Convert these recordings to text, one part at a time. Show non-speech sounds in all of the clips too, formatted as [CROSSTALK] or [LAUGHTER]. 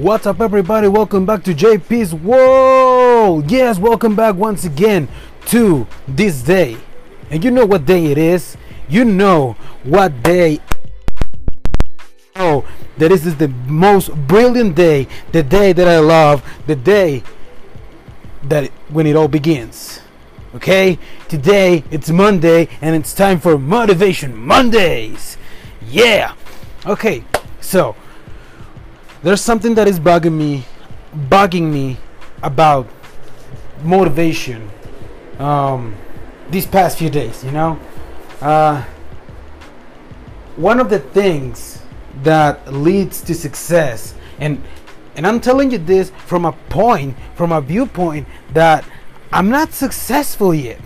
What's up, everybody? Welcome back to JP's World. Yes, welcome back once again to this day. And you know what day it is? You know what day. Oh, that this is the most brilliant day, the day that I love, the day that when it all begins. Okay, today it's Monday and it's time for Motivation Mondays. Yeah. Okay, so there's something that is bugging me, bugging me about motivation. Um, these past few days, you know, uh, one of the things that leads to success, and and I'm telling you this from a point, from a viewpoint that I'm not successful yet.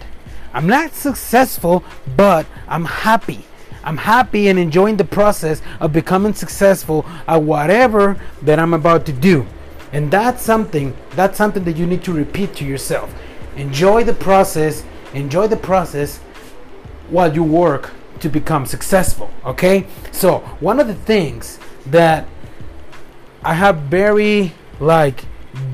I'm not successful, but I'm happy. I'm happy and enjoying the process of becoming successful at whatever that I'm about to do. And that's something, that's something that you need to repeat to yourself. Enjoy the process, enjoy the process while you work to become successful, okay? So, one of the things that I have very like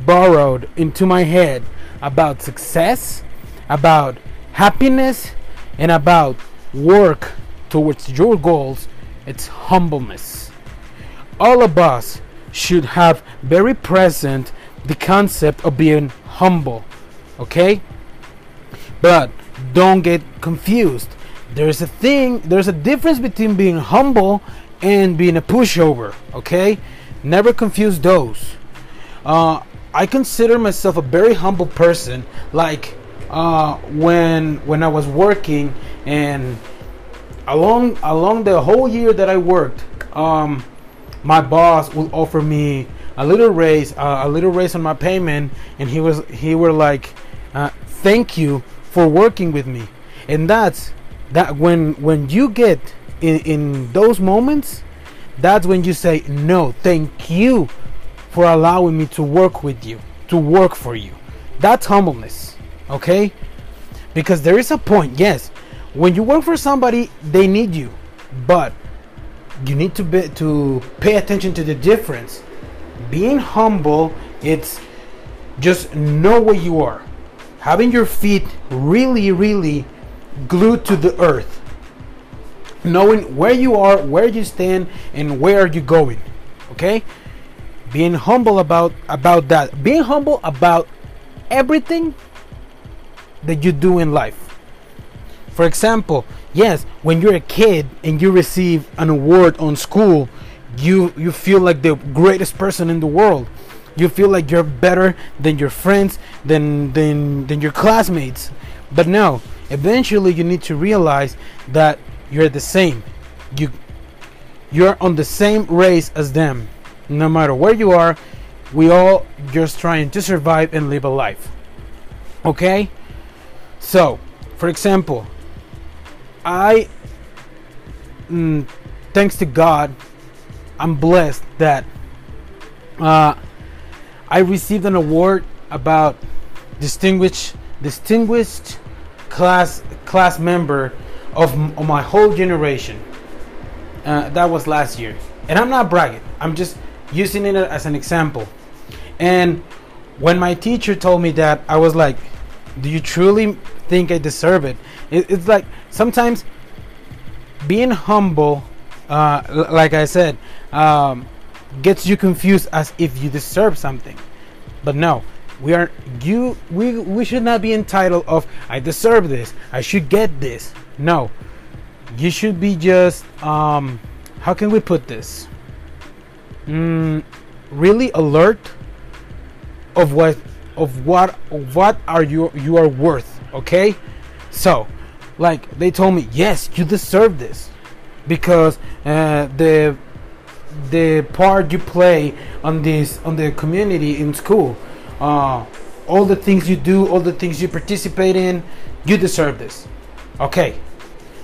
borrowed into my head about success, about happiness, and about work towards your goals, it's humbleness. All of us should have very present the concept of being humble, okay? But don't get confused. There's a thing, there's a difference between being humble and being a pushover, okay? Never confuse those. Uh, I consider myself a very humble person. Like uh, when when I was working and along along the whole year that I worked, um, my boss would offer me a little raise, uh, a little raise on my payment, and he was he were like, uh, "Thank you for working with me," and that's that when when you get in in those moments, that's when you say, "No, thank you for allowing me to work with you, to work for you." That's humbleness, okay? Because there is a point, yes, when you work for somebody they need you. But you need to be to pay attention to the difference. Being humble it's just know where you are. Having your feet really really glued to the earth. Knowing where you are where you stand and where are you going okay? Being humble about about that. Being humble about everything that you do in life for example, yes, when you're a kid and you receive an award on school, you you feel like the greatest person in the world. You feel like you're better than your friends, than than than your classmates. But no, eventually you need to realize that you're the same. You you're on the same race as them. No matter where you are, we all just trying to survive and live a life. Okay? So, for example, I, mm, thanks to God, I'm blessed that uh, I received an award about distinguished distinguished class class member of, of my whole generation. Uh, that was last year, and I'm not bragging. I'm just using it as an example. And when my teacher told me that, I was like, "Do you truly think I deserve it?" it it's like sometimes being humble, uh, like I said, um, gets you confused as if you deserve something. But no, we are you. We we should not be entitled of I deserve this. I should get this. No, you should be just um, how can we put this? Mm, really alert of what of what of what are you you are worth. Okay, so like they told me yes you deserve this because uh, the the part you play on this on the community in school uh, all the things you do all the things you participate in you deserve this okay?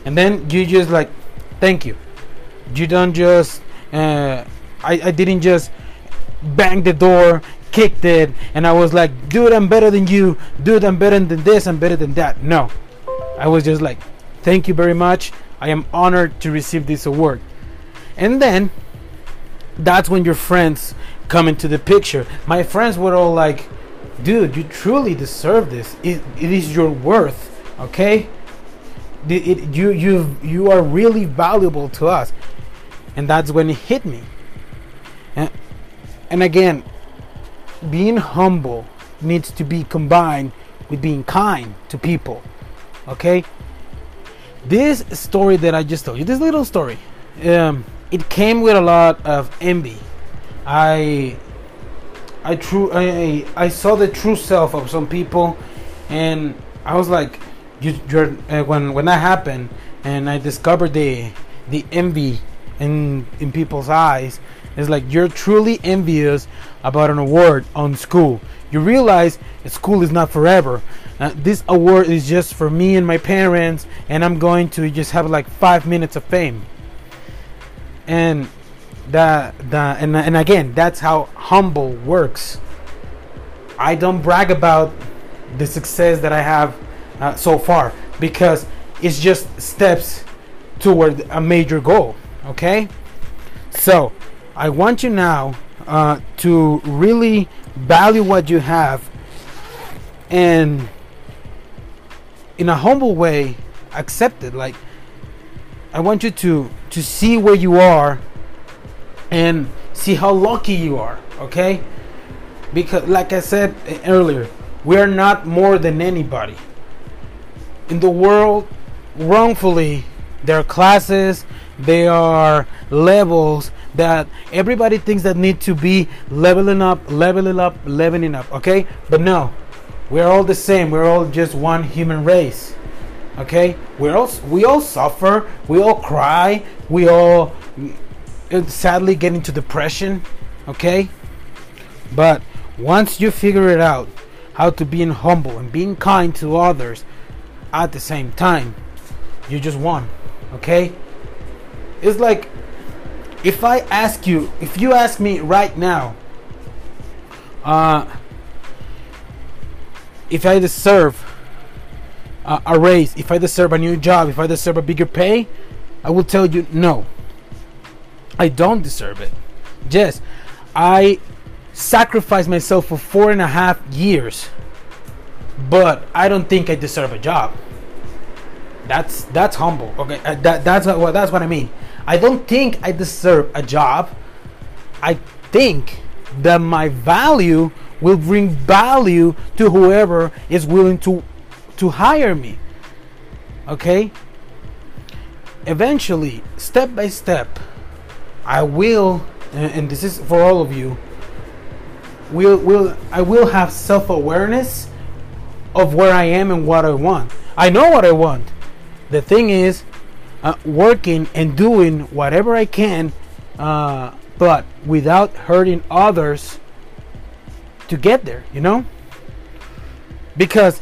And then you just like thank you. You don't just uh, I, I didn't just bang the door kicked it and i was like dude i'm better than you dude i'm better than this i'm better than that no I was just like, thank you very much. I am honored to receive this award. And then that's when your friends come into the picture. My friends were all like, dude, you truly deserve this. It, it is your worth, okay? It, it, you, you, you are really valuable to us. And that's when it hit me. And, and again, being humble needs to be combined with being kind to people, okay? This story that I just told you, this little story, um, it came with a lot of envy. I I true I I saw the true self of some people, and I was like, you, uh, when when that happened, and I discovered the the envy in in people's eyes. It's like you're truly envious about an award on school. You realize school is not forever. Uh, this award is just for me and my parents, and I'm going to just have like five minutes of fame. And that that and and again that's how humble works i don't brag about the success that i have uh, so far because it's just steps toward a major goal okay so i want you now uh, to really value what you have and in a humble way accept it. Like i want you to to see where you are and see how lucky you are okay? Because like i said earlier we are not more than anybody. In the world wrongfully there are classes there are levels that everybody thinks that need to be leveling up leveling up leveling up okay? But no we're all the same. We're all just one human race okay? We're all we all suffer. We all cry. We all uh, sadly get into depression, okay? But once you figure it out, how to be humble and being kind to others at the same time, you just won, okay? It's like if I ask you, if you ask me right now, uh, if I deserve uh, a raise, if I deserve a new job, if I deserve a bigger pay, I will tell you no. I don't deserve it. Yes, I sacrificed myself for four and a half years, but I don't think I deserve a job. That's that's humble. Okay, uh, that that's what well, that's what I mean. I don't think I deserve a job. I think that my value will bring value to whoever is willing to to hire me. Okay? Eventually, step by step, I will, and this is for all of you. Will will I will have self awareness of where I am and what I want. I know what I want. The thing is, uh, working and doing whatever I can, uh, but without hurting others to get there. You know, because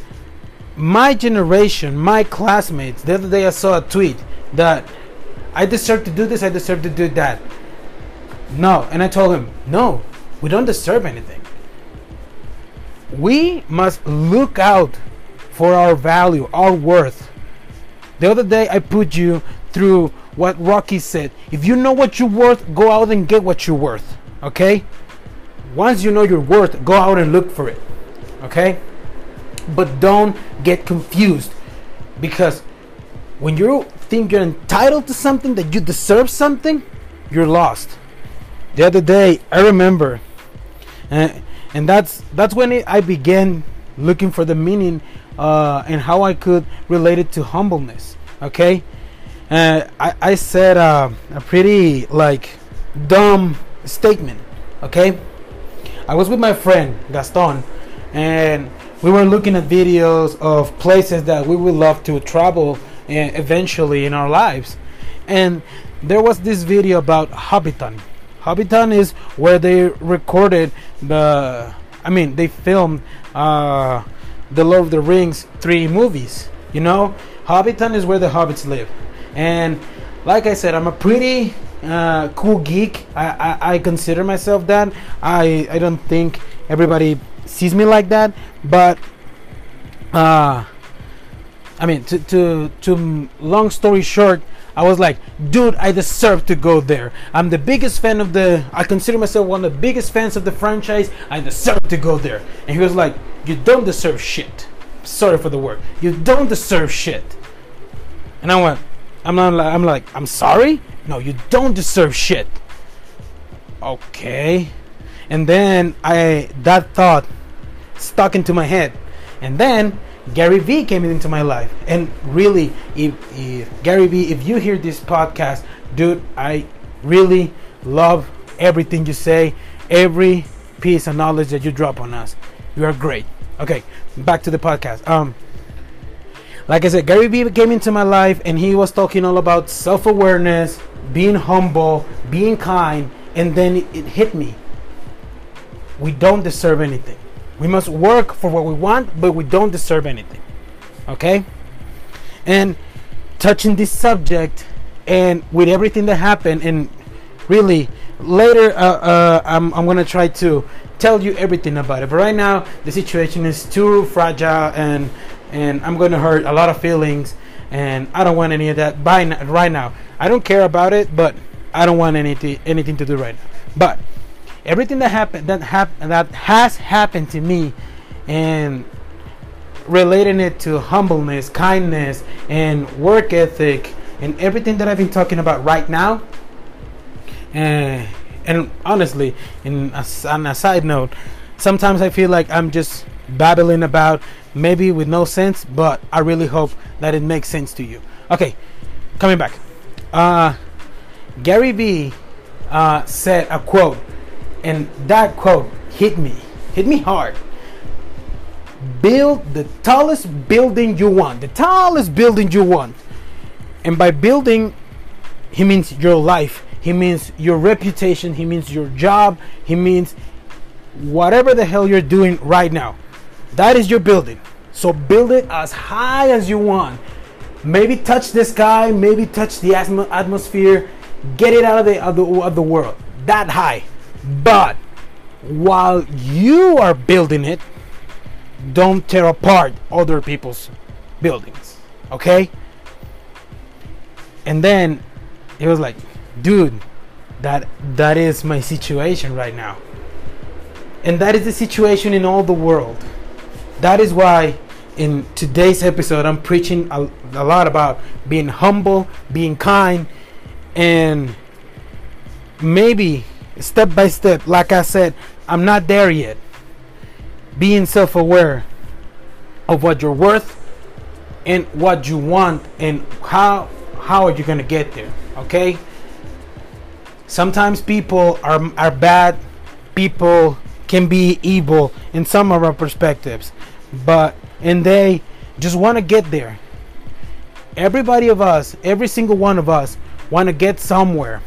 my generation, my classmates. The other day I saw a tweet that I deserve to do this, I deserve to do that. No. And I told him, no, we don't deserve anything. We must look out for our value, our worth. The other day I put you through what Rocky said. If you know what you're worth, go out and get what you're worth. Okay? Once you know your worth, go out and look for it. Okay? But don't get confused because when you think you're entitled to something, that you deserve something, you're lost. The other day, I remember, and, uh, and that's that's when it, I began looking for the meaning uh, and how I could relate it to humbleness. Okay, uh, I I said uh, a pretty like dumb statement. Okay, I was with my friend Gaston, and we were looking at videos of places that we would love to travel eventually in our lives. And there was this video about Hobbiton. Hobbiton is where they recorded the, I mean, they filmed uh, the Lord of the Rings three movies. You know, Hobbiton is where the hobbits live. And like I said, I'm a pretty uh, cool geek. I, I, I, consider myself that. I, I don't think everybody sees me like that, but uh, I mean, to, to, to long story short, I was like, dude, I deserve to go there. I'm the biggest fan of the. I consider myself one of the biggest fans of the franchise. I deserve to go there. And he was like, you don't deserve shit. Sorry for the word. You don't deserve shit. And I went, I'm not. I'm like, I'm sorry. No, you don't deserve shit. Okay. And then I that thought stuck into my head. And then Gary Vee came into my life. And really, if, if Gary Vee, if you hear this podcast, dude, I really love everything you say, every piece of knowledge that you drop on us. You are great. Okay, back to the podcast. Um, like I said, Gary Vee came into my life and he was talking all about self awareness, being humble, being kind, and then it, it hit me. We don't deserve anything. We must work for what we want, but we don't deserve anything. Okay? And touching this subject and with everything that happened, and really later, uh, uh, I'm, I'm to try to tell you everything about it. But right now, the situation is too fragile and and I'm to hurt a lot of feelings and I don't want any of that by right now. I don't care about it, but I don't want anything anything to do right now. But everything that happened that hap- that has happened to me and relating it to humbleness, kindness, and work ethic, and everything that I've been talking about right now. And and honestly, in a, on a side note, sometimes I feel like I'm just babbling about maybe with no sense, but I really hope that it makes sense to you. Okay, coming back. Uh, Gary Vee uh, said a quote and that quote hit me, hit me hard. Build the tallest building you want, the tallest building you want. And by building, he means your life, he means your reputation, he means your job, he means whatever the hell you're doing right now. That is your building. So build it as high as you want. Maybe touch the sky, maybe touch the atmosphere, get it out of the, of the, of the world. That high. But while you are building it, don't tear apart other people's buildings. Okay? And then it was like, dude, that that is my situation right now. And that is the situation in all the world. That is why in today's episode I'm preaching a, a lot about being humble, being kind, and maybe step by step. Like I said, I'm not there yet. Being self aware of what you're worth and what you want and how how are you gonna get there okay sometimes people are are bad people can be evil in some of our perspectives but and they just want to get there everybody of us every single one of us want to get somewhere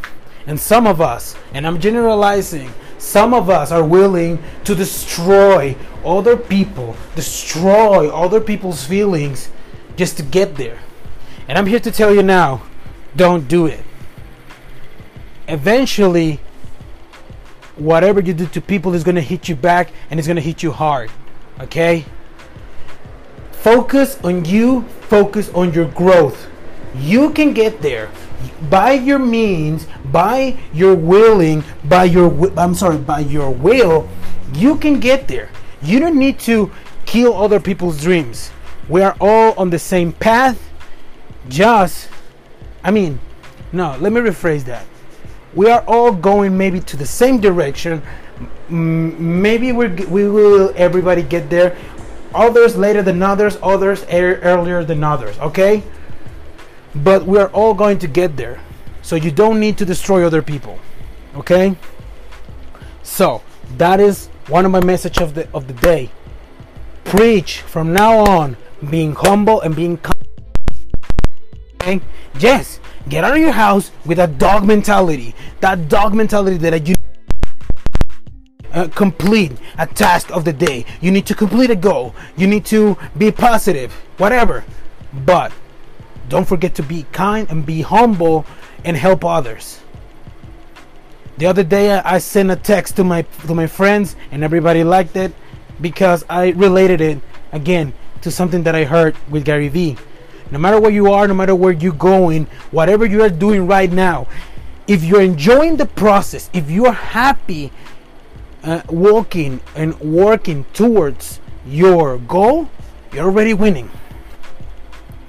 and some of us, and I'm generalizing, some of us are willing to destroy other people, destroy other people's feelings just to get there. And I'm here to tell you now don't do it. Eventually, whatever you do to people is going to hit you back and it's going to hit you hard. Okay? Focus on you, focus on your growth. You can get there by your means, by your willing, by your I'm sorry, by your will, you can get there. You don't need to kill other people's dreams. We are all on the same path. Just I mean, no, let me rephrase that. We are all going maybe to the same direction. Maybe we we will everybody get there. Others later than others, others er, earlier than others, okay? But we're all going to get there. So you don't need to destroy other people. Okay? So that is one of my message of the of the day. Preach from now on being humble and being okay? Yes get out of your house with a dog mentality. That dog mentality that you uh, complete a task of the day. You need to complete a goal. You need to be positive. Whatever. But don't forget to be kind and be humble and help others. The other day I sent a text to my to my friends and everybody liked it because I related it again to something that I heard with Gary Vee. no matter where you are, no matter where you're going, whatever you are doing right now, if you're enjoying the process, if you are happy uh, walking and working towards your goal, you're already winning.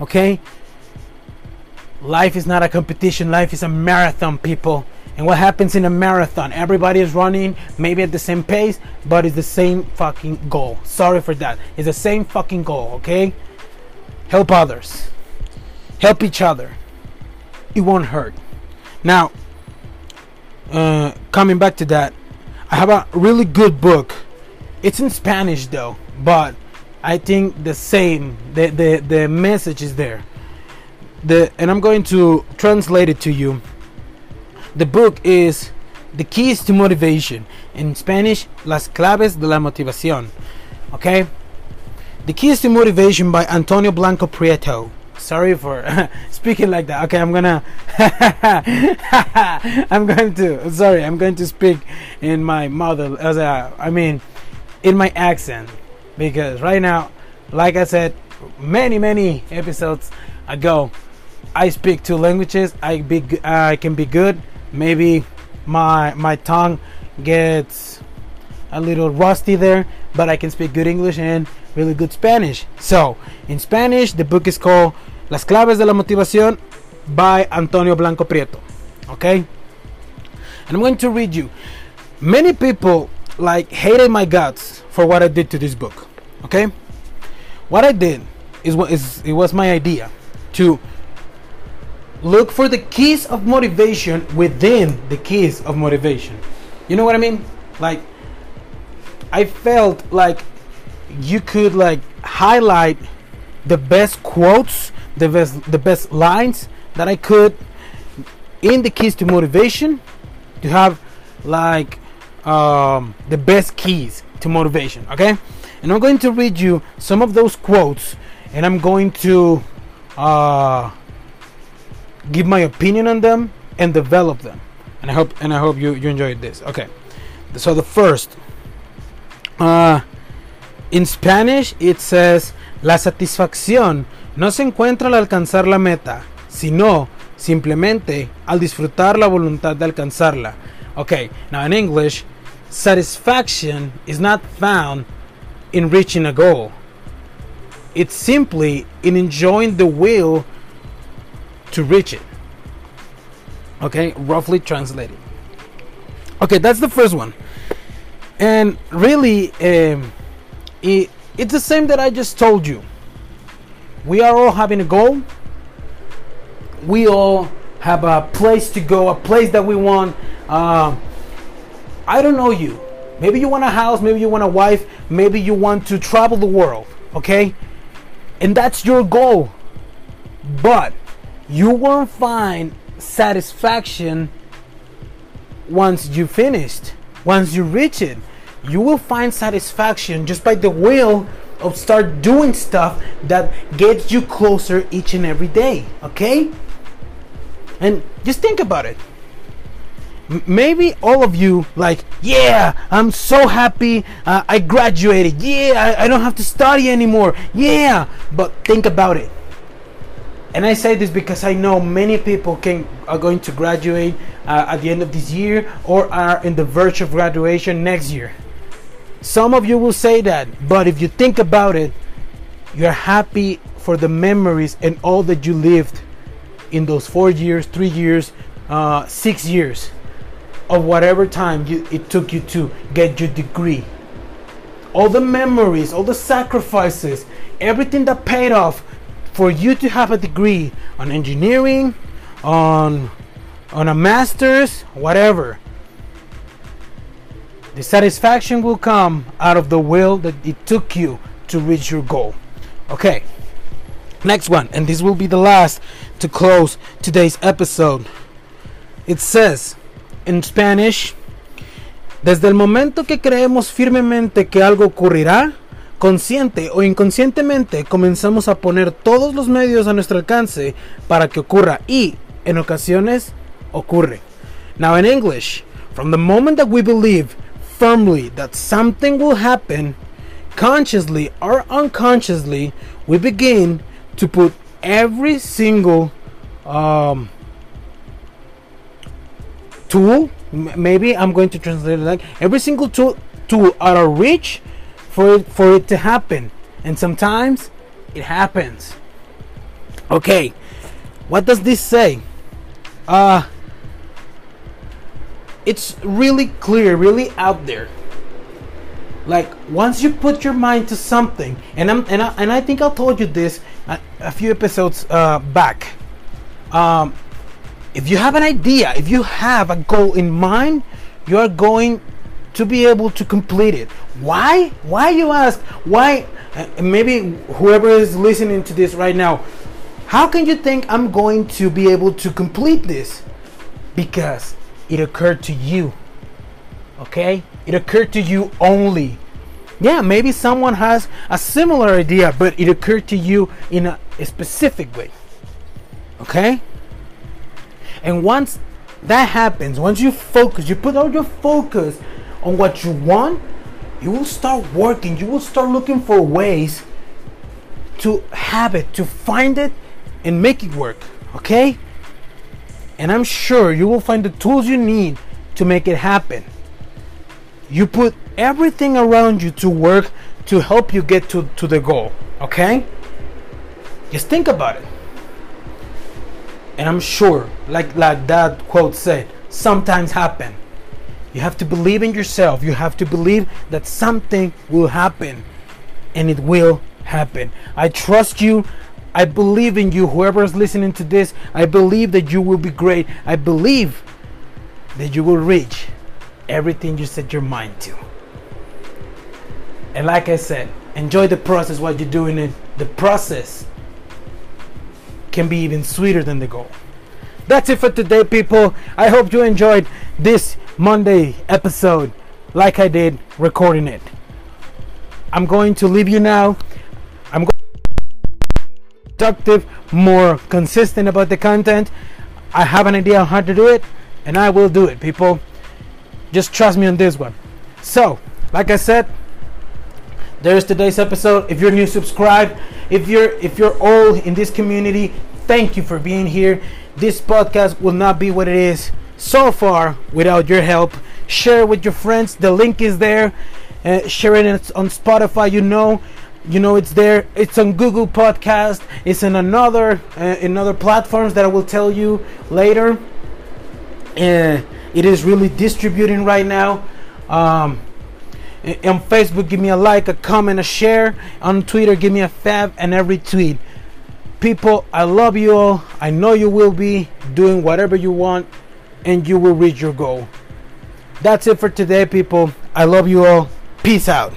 Okay? Life is not a competition, life is a marathon, people. And what happens in a marathon? Everybody is running, maybe at the same pace, but it's the same fucking goal. Sorry for that. It's the same fucking goal, okay? Help others, help each other. It won't hurt. Now, uh, coming back to that, I have a really good book. It's in Spanish though, but I think the same. The the the message is there. The and I'm going to translate it to you. The book is The Keys to Motivation. In Spanish, Las Claves de la Motivación. Okay? The Keys to Motivation by Antonio Blanco Prieto. Sorry for [LAUGHS] speaking like that. Okay, I'm gonna. [LAUGHS] I'm going to. Sorry, I'm going to speak in my mother. As a, I mean, in my accent, because right now, like I said, many many episodes ago, I speak two languages. I be. I can be good. Maybe my my tongue gets a little rusty there, but I can speak good English and really good Spanish. So, in Spanish, the book is called Las Claves de la Motivación by Antonio Blanco Prieto. Okay? And I'm going to read you. Many people like hated my guts for what I did to this book. Okay? What I did is what is it was my idea to look for the keys of motivation within the keys of motivation. You know what I mean? Like I felt like you could like highlight the best quotes, the best the best lines that I could in the keys to motivation to have like um, the best keys to motivation. Okay, and I'm going to read you some of those quotes, and I'm going to uh, give my opinion on them and develop them. And I hope and I hope you you enjoyed this. Okay, so the first. Uh, in Spanish, it says, la satisfacción no se encuentra al alcanzar la meta, sino simplemente al disfrutar la voluntad de alcanzarla. Okay, now in English, satisfaction is not found in reaching a goal. It's simply in enjoying the will to reach it. Okay, roughly translated. Okay, that's the first one. And really, um, it, it's the same that I just told you. We are all having a goal. We all have a place to go, a place that we want. Uh, I don't know you. Maybe you want a house, maybe you want a wife, maybe you want to travel the world, okay? And that's your goal. But you won't find satisfaction once you finished, once you reach it you will find satisfaction just by the will of start doing stuff that gets you closer each and every day okay? And just think about it. Maybe all of you like yeah i'm so happy uh, i graduated. Yeah I, I don't have to study anymore. Yeah but think about it and I say this because I know many people can are going to graduate uh, at the end of this year or are in the verge of graduation next year. Some of you will say that, but if you think about it, you're happy for the memories and all that you lived in those four years, three years, uh, six years of whatever time you, it took you to get your degree. All the memories, all the sacrifices, everything that paid off for you to have a degree on engineering, on on a master's, whatever. The satisfaction will come out of the will that it took you to reach your goal. Okay. Next one, and this will be the last to close today's episode. It says in Spanish, desde el momento que creemos firmemente que algo ocurrirá, consciente o inconscientemente comenzamos a poner todos los medios a nuestro alcance para que ocurra y en ocasiones ocurre. Now in English, from the moment that we believe firmly that something will happen, consciously or unconsciously, we begin to put every single um, tool maybe i'm going to translate it like every single tool tool out of reach for it for it to happen. And sometimes it happens. Okay what does this say? Uh it's really clear really out there. Like once you put your mind to something and i'm and i, and I think i told you this a, a few episodes uh, back. Um, if you have an idea if you have a goal in mind you are going to be able to complete it why? Why you ask? Why? Uh, maybe whoever is listening to this right now how can you think i'm going to be able to complete this? Because it occurred to you okay? It occurred to you only. Yeah maybe someone has a similar idea but it occurred to you in a, a specific way okay? And once that happens once you focus you put all your focus on what you want you will start working you will start looking for ways to have it to find it and make it work okay and i'm sure you will find the tools you need to make it happen you put everything around you to work to help you get to, to the goal. Okay? Just think about it. And I'm sure, like like that quote said, sometimes happen. You have to believe in yourself. You have to believe that something will happen. And it will happen. I trust you. I believe in you. Whoever is listening to this, I believe that you will be great. I believe that you will reach everything you set your mind to. And like I said, enjoy the process while you're doing it. The process can be even sweeter than the goal. That's it for today, people. I hope you enjoyed this Monday episode like I did recording it. I'm going to leave you now. I'm going productive, more consistent about the content. I have an idea on how to do it, and I will do it, people. Just trust me on this one. So, like I said, there's today's episode. If you're new, subscribe. If you're if you're old in this community, thank you for being here. This podcast will not be what it is so far without your help. Share with your friends. The link is there. Uh, share it on Spotify. You know, you know it's there. It's on Google Podcast. It's in another uh, in other platforms that I will tell you later. Uh, it is really distributing right now. Um, on Facebook, give me a like, a comment, a share. On Twitter, give me a fab and every tweet. People, I love you all. I know you will be doing whatever you want and you will reach your goal. That's it for today, people. I love you all. Peace out.